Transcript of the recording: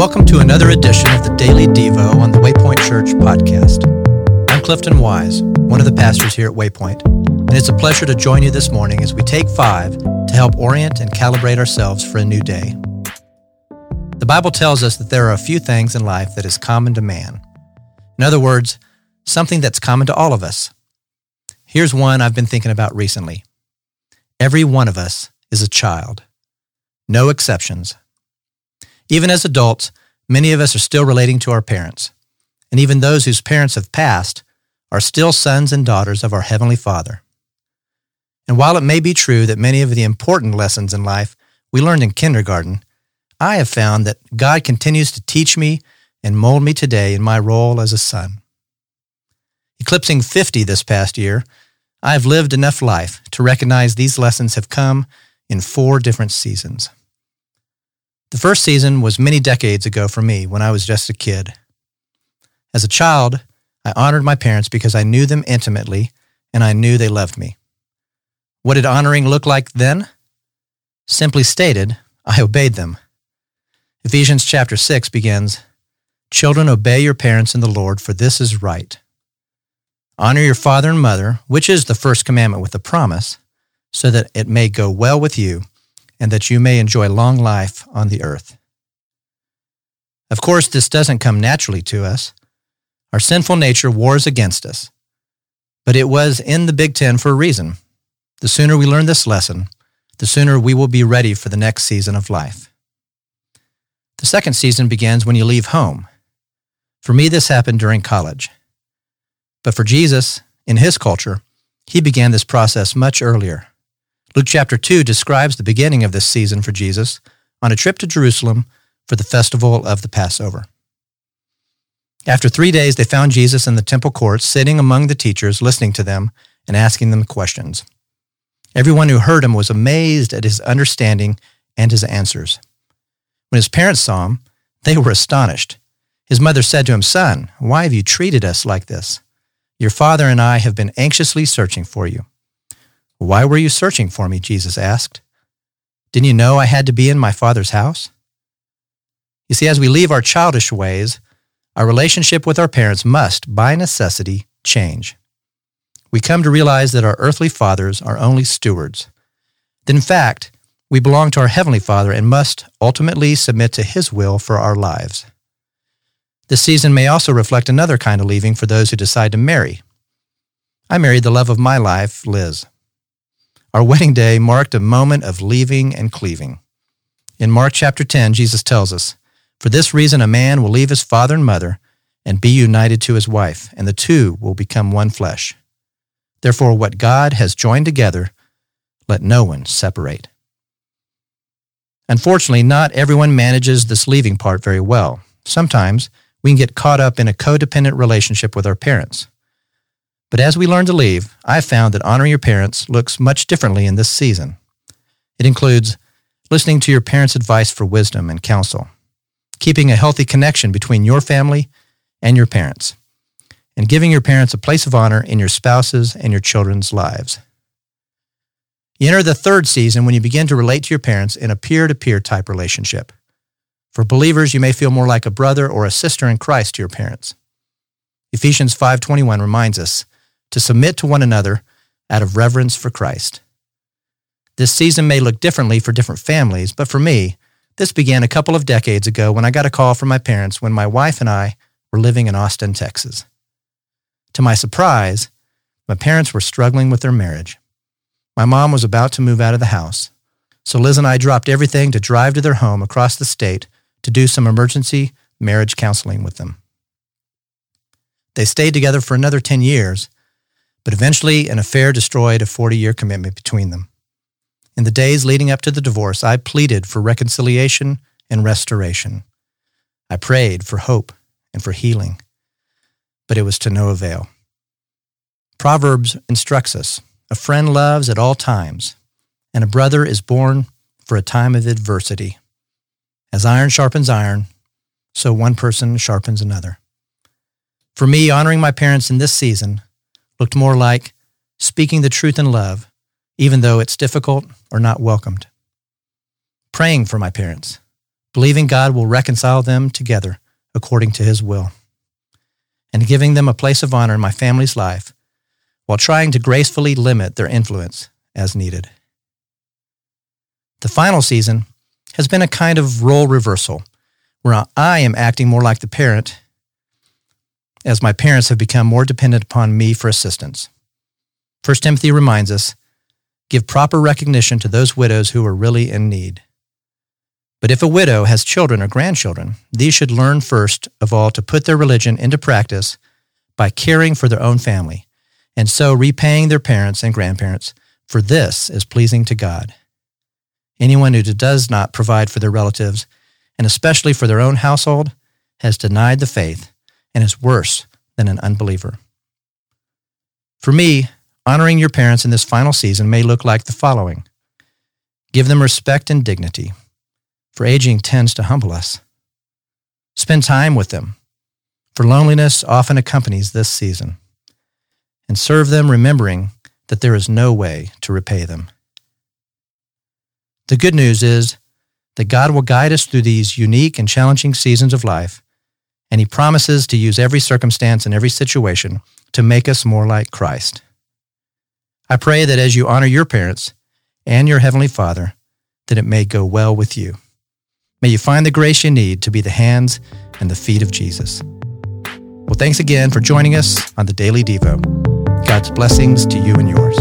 Welcome to another edition of the Daily Devo on the Waypoint Church podcast. I'm Clifton Wise, one of the pastors here at Waypoint, and it's a pleasure to join you this morning as we take five to help orient and calibrate ourselves for a new day. The Bible tells us that there are a few things in life that is common to man. In other words, something that's common to all of us. Here's one I've been thinking about recently. Every one of us is a child. No exceptions. Even as adults, many of us are still relating to our parents. And even those whose parents have passed are still sons and daughters of our Heavenly Father. And while it may be true that many of the important lessons in life we learned in kindergarten, I have found that God continues to teach me and mold me today in my role as a son. Eclipsing 50 this past year, I have lived enough life to recognize these lessons have come in four different seasons. The first season was many decades ago for me when I was just a kid. As a child, I honored my parents because I knew them intimately and I knew they loved me. What did honoring look like then? Simply stated, I obeyed them. Ephesians chapter 6 begins, Children, obey your parents in the Lord, for this is right. Honor your father and mother, which is the first commandment with a promise, so that it may go well with you and that you may enjoy long life on the earth. Of course, this doesn't come naturally to us. Our sinful nature wars against us. But it was in the Big Ten for a reason. The sooner we learn this lesson, the sooner we will be ready for the next season of life. The second season begins when you leave home. For me, this happened during college. But for Jesus, in his culture, he began this process much earlier. Luke chapter 2 describes the beginning of this season for Jesus on a trip to Jerusalem for the festival of the Passover. After three days, they found Jesus in the temple courts, sitting among the teachers, listening to them and asking them questions. Everyone who heard him was amazed at his understanding and his answers. When his parents saw him, they were astonished. His mother said to him, Son, why have you treated us like this? Your father and I have been anxiously searching for you. Why were you searching for me? Jesus asked. Didn't you know I had to be in my Father's house? You see, as we leave our childish ways, our relationship with our parents must, by necessity, change. We come to realize that our earthly fathers are only stewards. That in fact, we belong to our Heavenly Father and must ultimately submit to His will for our lives. This season may also reflect another kind of leaving for those who decide to marry. I married the love of my life, Liz. Our wedding day marked a moment of leaving and cleaving. In Mark chapter 10, Jesus tells us, For this reason, a man will leave his father and mother and be united to his wife, and the two will become one flesh. Therefore, what God has joined together, let no one separate. Unfortunately, not everyone manages this leaving part very well. Sometimes we can get caught up in a codependent relationship with our parents. But as we learn to leave, I've found that honoring your parents looks much differently in this season. It includes listening to your parents' advice for wisdom and counsel, keeping a healthy connection between your family and your parents, and giving your parents a place of honor in your spouse's and your children's lives. You enter the third season when you begin to relate to your parents in a peer-to-peer type relationship. For believers, you may feel more like a brother or a sister in Christ to your parents. Ephesians 5:21 reminds us to submit to one another out of reverence for Christ. This season may look differently for different families, but for me, this began a couple of decades ago when I got a call from my parents when my wife and I were living in Austin, Texas. To my surprise, my parents were struggling with their marriage. My mom was about to move out of the house, so Liz and I dropped everything to drive to their home across the state to do some emergency marriage counseling with them. They stayed together for another 10 years, but eventually an affair destroyed a 40 year commitment between them. In the days leading up to the divorce, I pleaded for reconciliation and restoration. I prayed for hope and for healing, but it was to no avail. Proverbs instructs us a friend loves at all times, and a brother is born for a time of adversity. As iron sharpens iron, so one person sharpens another. For me, honoring my parents in this season looked more like speaking the truth in love, even though it's difficult or not welcomed. Praying for my parents, believing God will reconcile them together according to his will, and giving them a place of honor in my family's life while trying to gracefully limit their influence as needed. The final season has been a kind of role reversal where I am acting more like the parent as my parents have become more dependent upon me for assistance. 1 Timothy reminds us give proper recognition to those widows who are really in need. But if a widow has children or grandchildren, these should learn first of all to put their religion into practice by caring for their own family, and so repaying their parents and grandparents, for this is pleasing to God. Anyone who does not provide for their relatives, and especially for their own household, has denied the faith and is worse than an unbeliever. For me, honoring your parents in this final season may look like the following give them respect and dignity, for aging tends to humble us. Spend time with them, for loneliness often accompanies this season. And serve them remembering that there is no way to repay them. The good news is that God will guide us through these unique and challenging seasons of life and he promises to use every circumstance and every situation to make us more like Christ. I pray that as you honor your parents and your Heavenly Father, that it may go well with you. May you find the grace you need to be the hands and the feet of Jesus. Well, thanks again for joining us on the Daily Devo. God's blessings to you and yours.